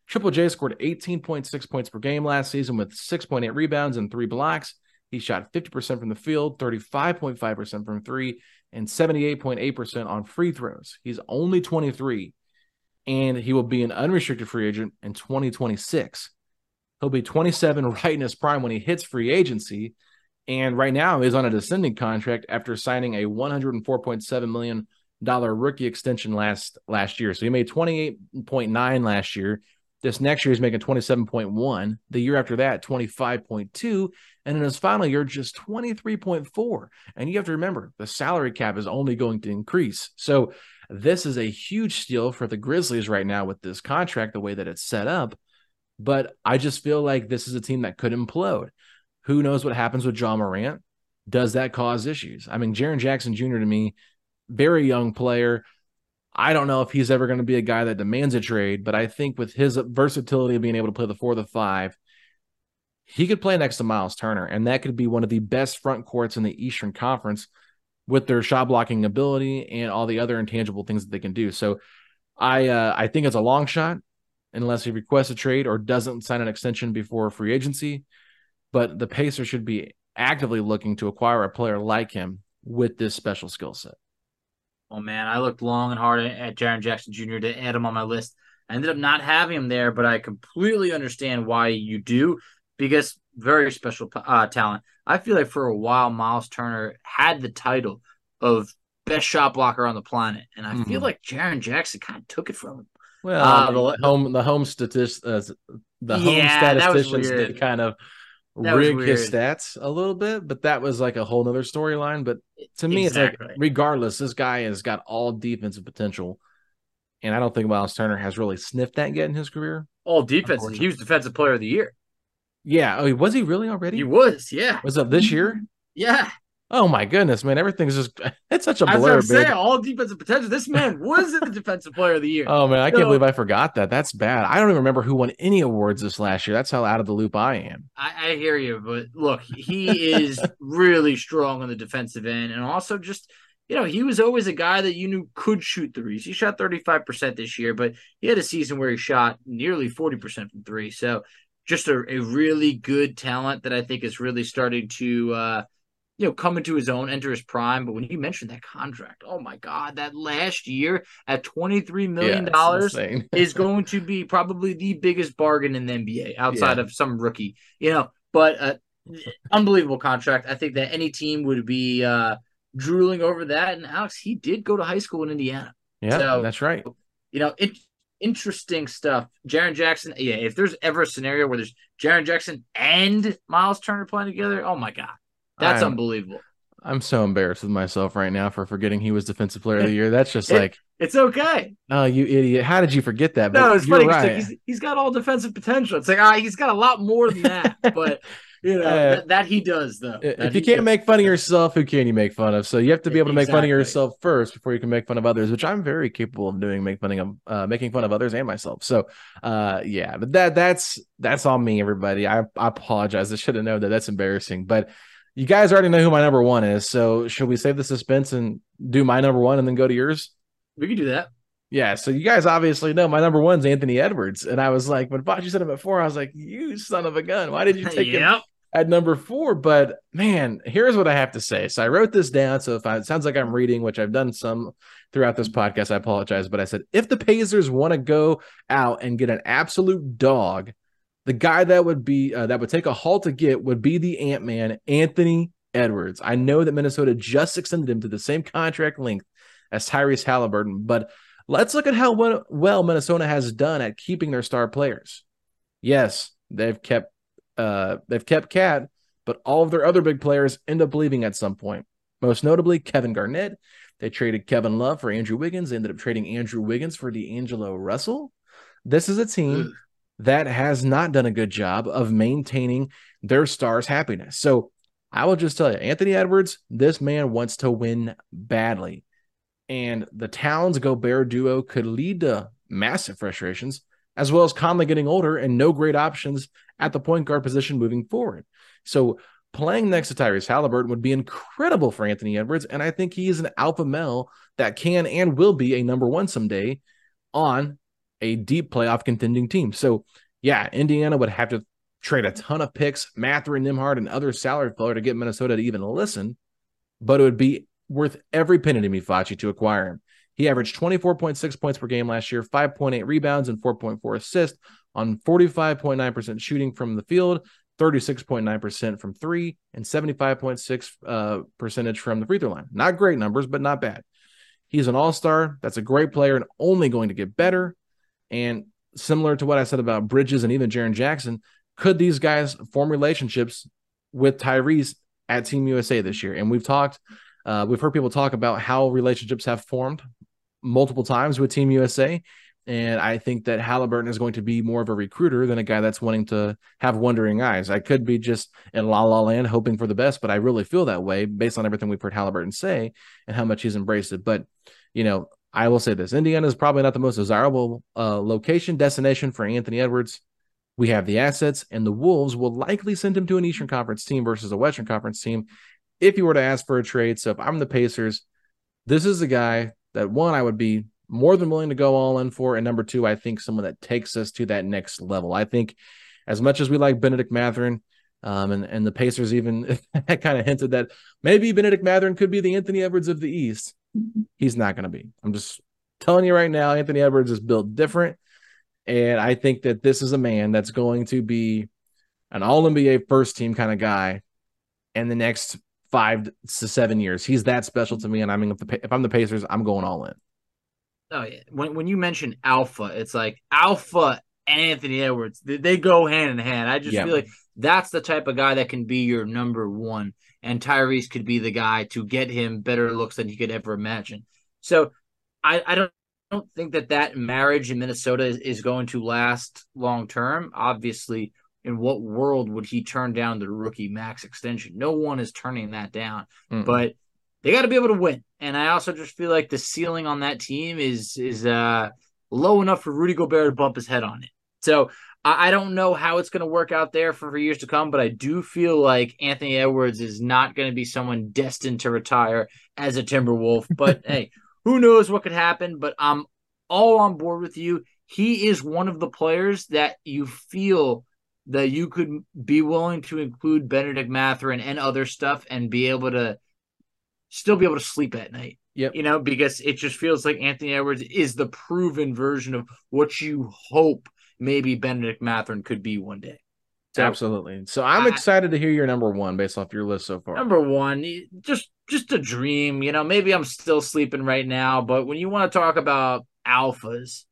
Triple J scored 18.6 points per game last season with 6.8 rebounds and three blocks. He shot 50% from the field, 35.5% from three, and 78.8% on free throws. He's only 23. and he will be an unrestricted free agent in 2026. He'll be 27 right in his prime when he hits free agency. And right now is on a descending contract after signing a $104.7 million rookie extension last last year. So he made 28.9 last year. This next year he's making 27.1. The year after that, 25.2. And in his final year, just 23.4. And you have to remember the salary cap is only going to increase. So this is a huge steal for the Grizzlies right now with this contract, the way that it's set up. But I just feel like this is a team that could implode. Who knows what happens with Ja Morant? Does that cause issues? I mean, Jaren Jackson Jr. to me, very young player. I don't know if he's ever going to be a guy that demands a trade, but I think with his versatility of being able to play the four, the five, he could play next to Miles Turner, and that could be one of the best front courts in the Eastern Conference with their shot blocking ability and all the other intangible things that they can do. So I uh, I think it's a long shot unless he requests a trade or doesn't sign an extension before free agency. But the Pacers should be actively looking to acquire a player like him with this special skill set. Oh man, I looked long and hard at Jaren Jackson Jr. to add him on my list. I ended up not having him there, but I completely understand why you do because very special uh, talent. I feel like for a while Miles Turner had the title of best shot blocker on the planet, and I mm-hmm. feel like Jaren Jackson kind of took it from him. Well, um, the home the home statist uh, the home yeah, statisticians did kind of that rig his stats a little bit, but that was like a whole nother storyline. But to me, exactly. it's like regardless, this guy has got all defensive potential. And I don't think Miles Turner has really sniffed that yet in his career. All defensive. He was defensive player of the year. Yeah. Oh, was he really already? He was, yeah. Was it this year? Yeah. Oh my goodness, man! Everything's just it's such a blur. As I'm all defensive potential. This man was the defensive player of the year. Oh man, I can't believe I forgot that. That's bad. I don't even remember who won any awards this last year. That's how out of the loop I am. I, I hear you, but look, he is really strong on the defensive end, and also just you know he was always a guy that you knew could shoot threes. He shot 35 percent this year, but he had a season where he shot nearly 40 percent from three. So just a, a really good talent that I think is really starting to. uh you know, come into his own, enter his prime. But when you mentioned that contract, oh my God, that last year at $23 million yeah, is going to be probably the biggest bargain in the NBA outside yeah. of some rookie, you know, but uh, unbelievable contract. I think that any team would be uh, drooling over that. And Alex, he did go to high school in Indiana. Yeah, so, that's right. You know, it, interesting stuff. Jaren Jackson, yeah, if there's ever a scenario where there's Jaren Jackson and Miles Turner playing together, oh my God. That's I'm, unbelievable. I'm so embarrassed with myself right now for forgetting he was defensive player of the year. That's just it, like it's okay. Oh, you idiot! How did you forget that? But no, it's funny. Right. Like, he's, he's got all defensive potential. It's like ah, he's got a lot more than that. but you know uh, that, that, he does though. If you can't does. make fun of yourself, who can you make fun of? So you have to be able to make fun of yourself first before you can make fun of others, which I'm very capable of doing, make fun of uh, making fun of others and myself. So uh, yeah, but that that's that's all me, everybody. I, I apologize. I should have known that. That's embarrassing, but you guys already know who my number one is. So should we save the suspense and do my number one and then go to yours? We can do that. Yeah. So you guys obviously know my number one's Anthony Edwards. And I was like, when Facci said him at four, I was like, you son of a gun. Why did you take yep. him at number four? But man, here's what I have to say. So I wrote this down. So if I, it sounds like I'm reading, which I've done some throughout this podcast, I apologize. But I said, if the Pacers want to go out and get an absolute dog the guy that would be uh, that would take a haul to get would be the Ant Man, Anthony Edwards. I know that Minnesota just extended him to the same contract length as Tyrese Halliburton, but let's look at how well Minnesota has done at keeping their star players. Yes, they've kept uh, they've kept KAT, but all of their other big players end up leaving at some point. Most notably, Kevin Garnett. They traded Kevin Love for Andrew Wiggins. They ended up trading Andrew Wiggins for D'Angelo Russell. This is a team that has not done a good job of maintaining their stars' happiness. So I will just tell you, Anthony Edwards, this man wants to win badly. And the Towns Gobert duo could lead to massive frustrations, as well as Conley getting older and no great options at the point guard position moving forward. So playing next to Tyrese Halliburton would be incredible for Anthony Edwards. And I think he is an alpha male that can and will be a number one someday on a deep playoff contending team. So, yeah, Indiana would have to trade a ton of picks, Mathurin, Nembhard, and other salary filler to get Minnesota to even listen, but it would be worth every penny to me, Facci, to acquire him. He averaged 24.6 points per game last year, 5.8 rebounds, and 4.4 assists on 45.9% shooting from the field, 36.9% from three, and 75.6 uh, percentage from the free throw line. Not great numbers, but not bad. He's an all star. That's a great player and only going to get better. And similar to what I said about Bridges and even Jaren Jackson, could these guys form relationships with Tyrese at Team USA this year? And we've talked, uh, we've heard people talk about how relationships have formed multiple times with Team USA. And I think that Halliburton is going to be more of a recruiter than a guy that's wanting to have wondering eyes. I could be just in la la land hoping for the best, but I really feel that way based on everything we've heard Halliburton say and how much he's embraced it. But, you know, I will say this Indiana is probably not the most desirable uh, location destination for Anthony Edwards. We have the assets, and the Wolves will likely send him to an Eastern Conference team versus a Western Conference team if you were to ask for a trade. So if I'm the Pacers, this is a guy that one, I would be more than willing to go all in for. And number two, I think someone that takes us to that next level. I think as much as we like Benedict Mathurin, um, and, and the Pacers even kind of hinted that maybe Benedict Mathurin could be the Anthony Edwards of the East. He's not going to be. I'm just telling you right now, Anthony Edwards is built different. And I think that this is a man that's going to be an all NBA first team kind of guy in the next five to seven years. He's that special to me. And I mean, if, the, if I'm the Pacers, I'm going all in. Oh yeah. When when you mention alpha, it's like alpha Anthony Edwards. They, they go hand in hand. I just feel like that's the type of guy that can be your number one, and Tyrese could be the guy to get him better looks than he could ever imagine. So, I I don't. I don't think that that marriage in Minnesota is, is going to last long term. Obviously, in what world would he turn down the rookie max extension? No one is turning that down. Mm-mm. But they got to be able to win. And I also just feel like the ceiling on that team is is uh, low enough for Rudy Gobert to bump his head on it. So I, I don't know how it's going to work out there for, for years to come, but I do feel like Anthony Edwards is not going to be someone destined to retire as a Timberwolf. But hey, who knows what could happen? But I'm all on board with you. He is one of the players that you feel that you could be willing to include Benedict Mathurin and other stuff and be able to still be able to sleep at night. Yep. You know, because it just feels like Anthony Edwards is the proven version of what you hope maybe Benedict Mathurin could be one day. So, Absolutely. So I'm I, excited to hear your number one based off your list so far. Number one, just just a dream. You know, maybe I'm still sleeping right now, but when you want to talk about alphas,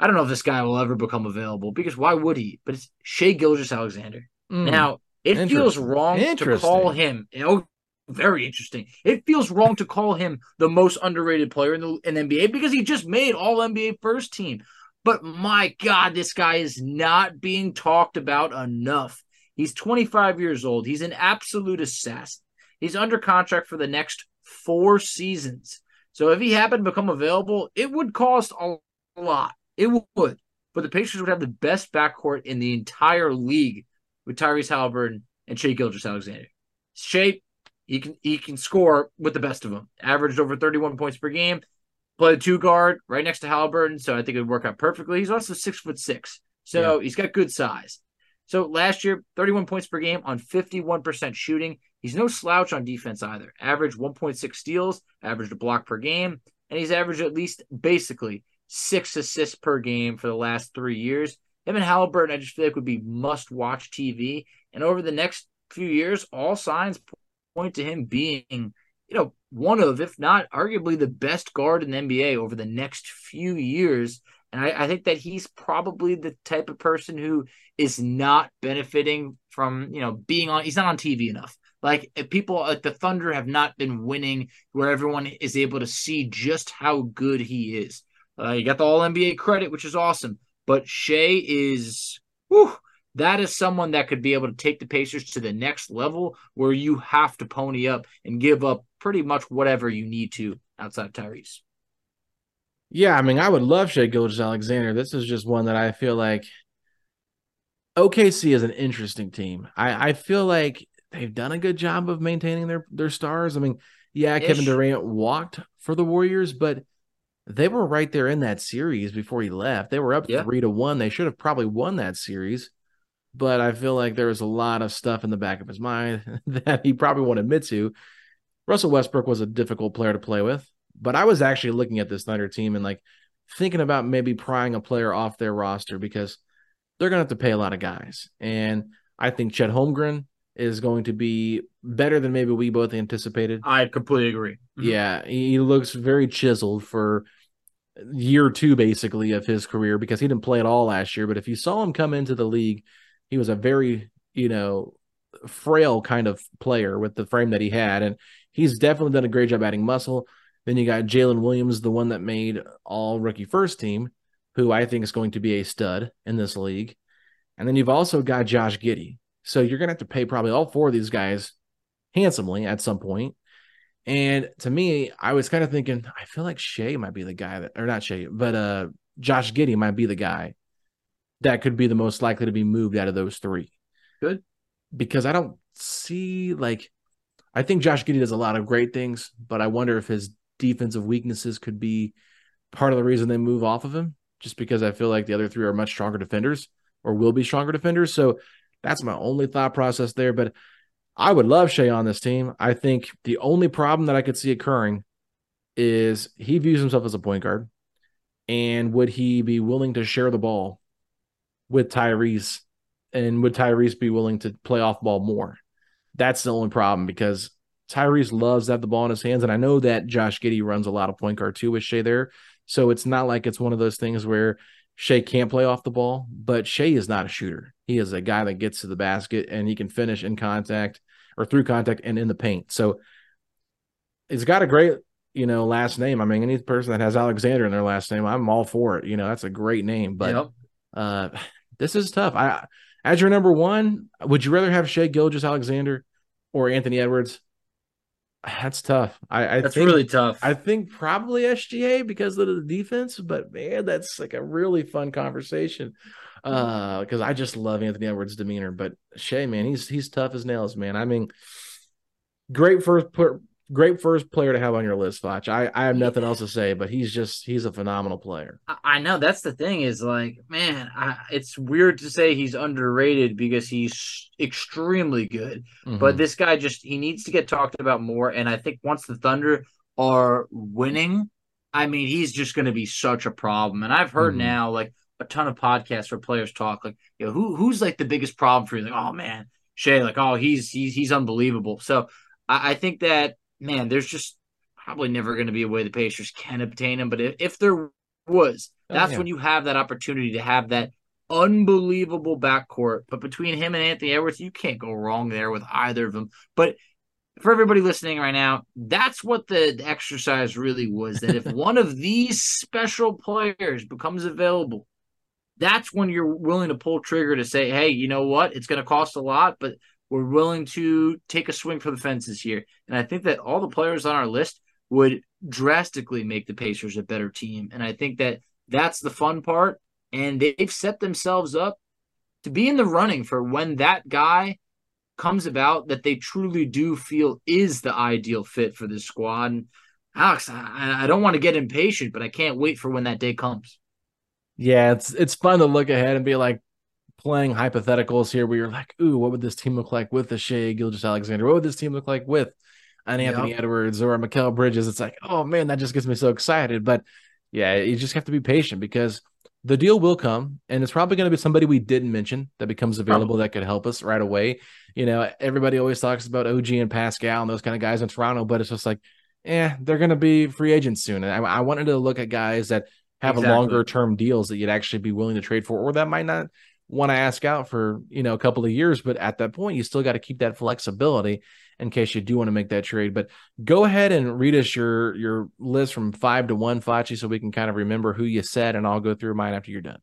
I don't know if this guy will ever become available because why would he? But it's Shai Gilgeous-Alexander. Mm, now it feels wrong to call him. Oh, very interesting. It feels wrong to call him the most underrated player in the in NBA because he just made All NBA first team. But my God, this guy is not being talked about enough. He's 25 years old. He's an absolute assassin. He's under contract for the next four seasons. So if he happened to become available, it would cost a lot. It would. But the Patriots would have the best backcourt in the entire league with Tyrese Halliburton and Shai Gilgeous-Alexander. Shai he can he can score with the best of them. Averaged over 31 points per game. Played two guard right next to Halliburton, so I think it would work out perfectly. He's also six foot six, so yeah. he's got good size. So last year, 31 points per game on 51% shooting. He's no slouch on defense either. Average 1.6 steals, averaged a block per game, and he's averaged at least basically six assists per game for the last three years. Him and Halliburton, I just feel like would be must watch TV. And over the next few years, all signs point to him being, you know, one of, if not arguably the best guard in the NBA over the next few years. And I, I, think that he's probably the type of person who is not benefiting from, you know, being on, he's not on TV enough. Like people like the Thunder have not been winning where everyone is able to see just how good he is. Uh, you got the All NBA credit, which is awesome. But Shai is, whew, that is someone that could be able to take the Pacers to the next level where you have to pony up and give up pretty much whatever you need to outside of Tyrese. Yeah, I mean, I would love Shai Gilgeous-Alexander. This is just one that I feel like OKC is an interesting team. I, I feel like they've done a good job of maintaining their their stars. I mean, yeah, Ish. Kevin Durant walked for the Warriors, but they were right there in that series before he left. They were up yeah. three to one. They should have probably won that series but I feel like there was a lot of stuff in the back of his mind that he probably won't admit to. Russell Westbrook was a difficult player to play with. But I was actually looking at this Thunder team and like thinking about maybe prying a player off their roster because they're going to have to pay a lot of guys. And I think Chet Holmgren is going to be better than maybe we both anticipated. I completely agree. Mm-hmm. Yeah, he looks very chiseled for year two, basically, of his career because he didn't play at all last year. But if you saw him come into the league, he was a very, you know, frail kind of player with the frame that he had. And he's definitely done a great job adding muscle. Then you got Jalen Williams, the one that made all rookie first team, who I think is going to be a stud in this league. And then you've also got Josh Giddey. So you're going to have to pay probably all four of these guys handsomely at some point. And to me, I was kind of thinking, I feel like Shai might be the guy that, or not Shai, but uh, Josh Giddey might be the guy that could be the most likely to be moved out of those three. Good. Because I don't see, like, I think Josh Giddey does a lot of great things, but I wonder if his defensive weaknesses could be part of the reason they move off of him, just because I feel like the other three are much stronger defenders or will be stronger defenders. So that's my only thought process there. But I would love Shai on this team. I think the only problem that I could see occurring is he views himself as a point guard. And would he be willing to share the ball with Tyrese? And would Tyrese be willing to play off ball more? That's the only problem because Tyrese loves to have the ball in his hands. And I know that Josh Giddey runs a lot of point guard too with Shai there. So it's not like it's one of those things where Shai can't play off the ball, but Shai is not a shooter. He is a guy that gets to the basket and he can finish in contact or through contact and in the paint. So he's got a great, you know, last name. I mean, any person that has Alexander in their last name, I'm all for it. You know, that's a great name. But Yep. uh this is tough. I as your number one, would you rather have Shai Gilgeous-Alexander or Anthony Edwards? That's tough. I, I That's think, really tough. I think probably SGA because of the defense, but man, that's like a really fun conversation. Uh, because I just love Anthony Edwards' demeanor, but Shai, man, he's he's tough as nails, man. I mean, great first put great first player to have on your list, Facci. I, I have nothing else to say, but he's just he's a phenomenal player. I- I know that's the thing is like, man, I, it's weird to say he's underrated because he's extremely good. But Mhm. this guy just he needs to get talked about more. And I think once the Thunder are winning, I mean, he's just going to be such a problem. And I've heard Mhm. now like a ton of podcasts where players talk like, you know, who who's like the biggest problem for you? Like, oh man, Shai, like, oh he's he's he's unbelievable. So I, I think that man, there's just probably never going to be a way the Pacers can obtain him. But if, if there was, Oh, that's yeah. when you have that opportunity to have that unbelievable backcourt. But between him and Anthony Edwards, you can't go wrong there with either of them. But for everybody listening right now, that's what the exercise really was. That if one of these special players becomes available, that's when you're willing to pull trigger to say, hey, you know what? It's going to cost a lot, but we're willing to take a swing for the fences here. And I think that all the players on our list would drastically make the Pacers a better team. And I think that that's the fun part. And they've set themselves up to be in the running for when that guy comes about that they truly do feel is the ideal fit for this squad. And Alex, I, I don't want to get impatient, but I can't wait for when that day comes. Yeah, it's it's fun to look ahead and be like playing hypotheticals here where you're like, ooh, what would this team look like with the Shai Gilgeous-Alexander? What would this team look like with an Anthony Yep. Edwards or a Mikal Bridges? It's like, oh man, that just gets me so excited. But yeah, you just have to be patient because the deal will come and it's probably going to be somebody we didn't mention that becomes available that could help us right away. You know, everybody always talks about OG and Pascal and those kind of guys in Toronto, but it's just like, eh, they're going to be free agents soon. And I, I wanted to look at guys that have Exactly. longer term deals that you'd actually be willing to trade for, or that might not want to ask out for you know a couple of years. But at that point, you still got to keep that flexibility in case you do want to make that trade. But go ahead and read us your your list from five to one, Facci, so we can kind of remember who you said, and I'll go through mine after you're done.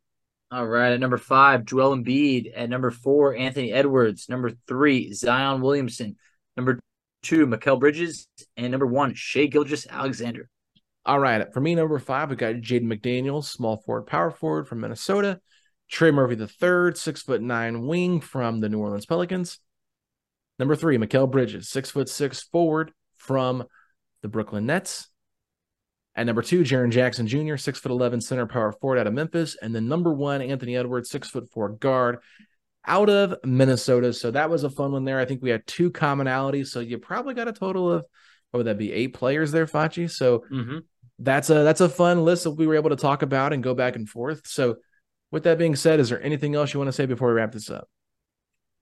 All right. At number five, Joel Embiid. At number four, Anthony Edwards. Number three, Zion Williamson. Number two, Mikal Bridges. And number one, Shea Gilgis Alexander. All right. For me, number five, we got Jaden McDaniels, small forward, power forward from Minnesota. Trey Murphy the third, six foot nine wing from the New Orleans Pelicans. Number three, Mikal Bridges, six foot six forward from the Brooklyn Nets. At number two, Jaren Jackson Jr., six foot eleven center power forward out of Memphis, and then number one, Anthony Edwards, six foot four guard out of Minnesota. So that was a fun one there. I think we had two commonalities. So you probably got a total of what would that be? Eight players there, Facci. So Mm-hmm. that's a that's a fun list that we were able to talk about and go back and forth. So with that being said, is there anything else you want to say before we wrap this up?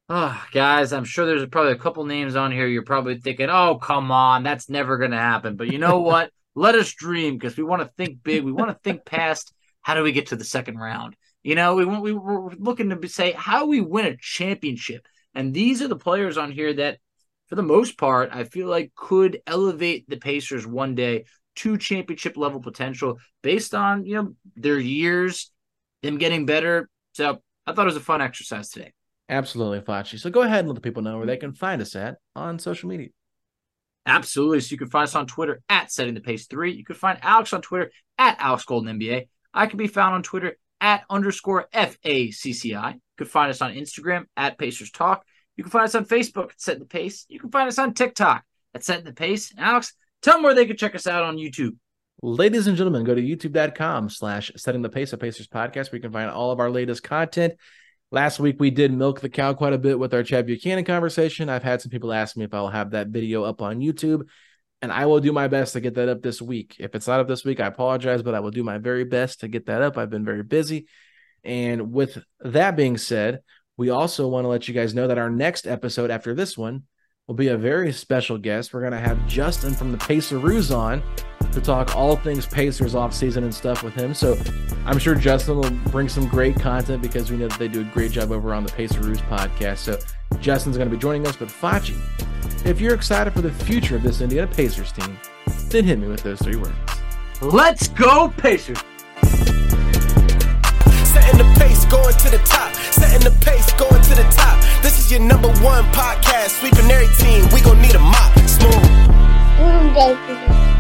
Oh, guys, I'm sure there's probably a couple names on here you're probably thinking, oh, come on, that's never going to happen. But you know what? Let us dream because we want to think big. We want to think past how do we get to the second round? You know, we want, we were looking to say, how we win a championship? And these are the players on here that, for the most part, I feel like could elevate the Pacers one day to championship level potential based on, you know, their years, them getting better. So I thought it was a fun exercise today. Absolutely, Facci. So go ahead and let the people know where they can find us at on social media. Absolutely. So you can find us on Twitter at Setting the Pace 3. You can find Alex on Twitter at Alex Golden NBA. I can be found on Twitter at underscore FACCI. You can find us on Instagram at Pacers Talk. You can find us on Facebook at Setting the Pace. You can find us on TikTok at Setting the Pace. Alex, tell them where they can check us out on YouTube. Ladies and gentlemen, go to youtube.com slash setting the pace of Pacers podcast where you can find all of our latest content. Last week we did milk the cow quite a bit with our Chad Buchanan conversation. I've had some people ask me if I'll have that video up on YouTube, and I will do my best to get that up this week. If it's not up this week, I apologize, but I will do my very best to get that up. I've been very busy. And with that being said, we also want to let you guys know that our next episode after this one will be a very special guest. We're going to have Justin from the Paceroos on to talk all things Pacers off season and stuff with him. So I'm sure Justin will bring some great content because we know that they do a great job over on the Paceroos podcast. So Justin's going to be joining us. But Facci, if you're excited for the future of this Indiana Pacers team, then hit me with those three words. Let's go, Pacers! Setting the pace, going to the top. Setting the pace, going to the top. This is your number one podcast. Sweeping every team. We gonna need a mop. Smooth. Mm,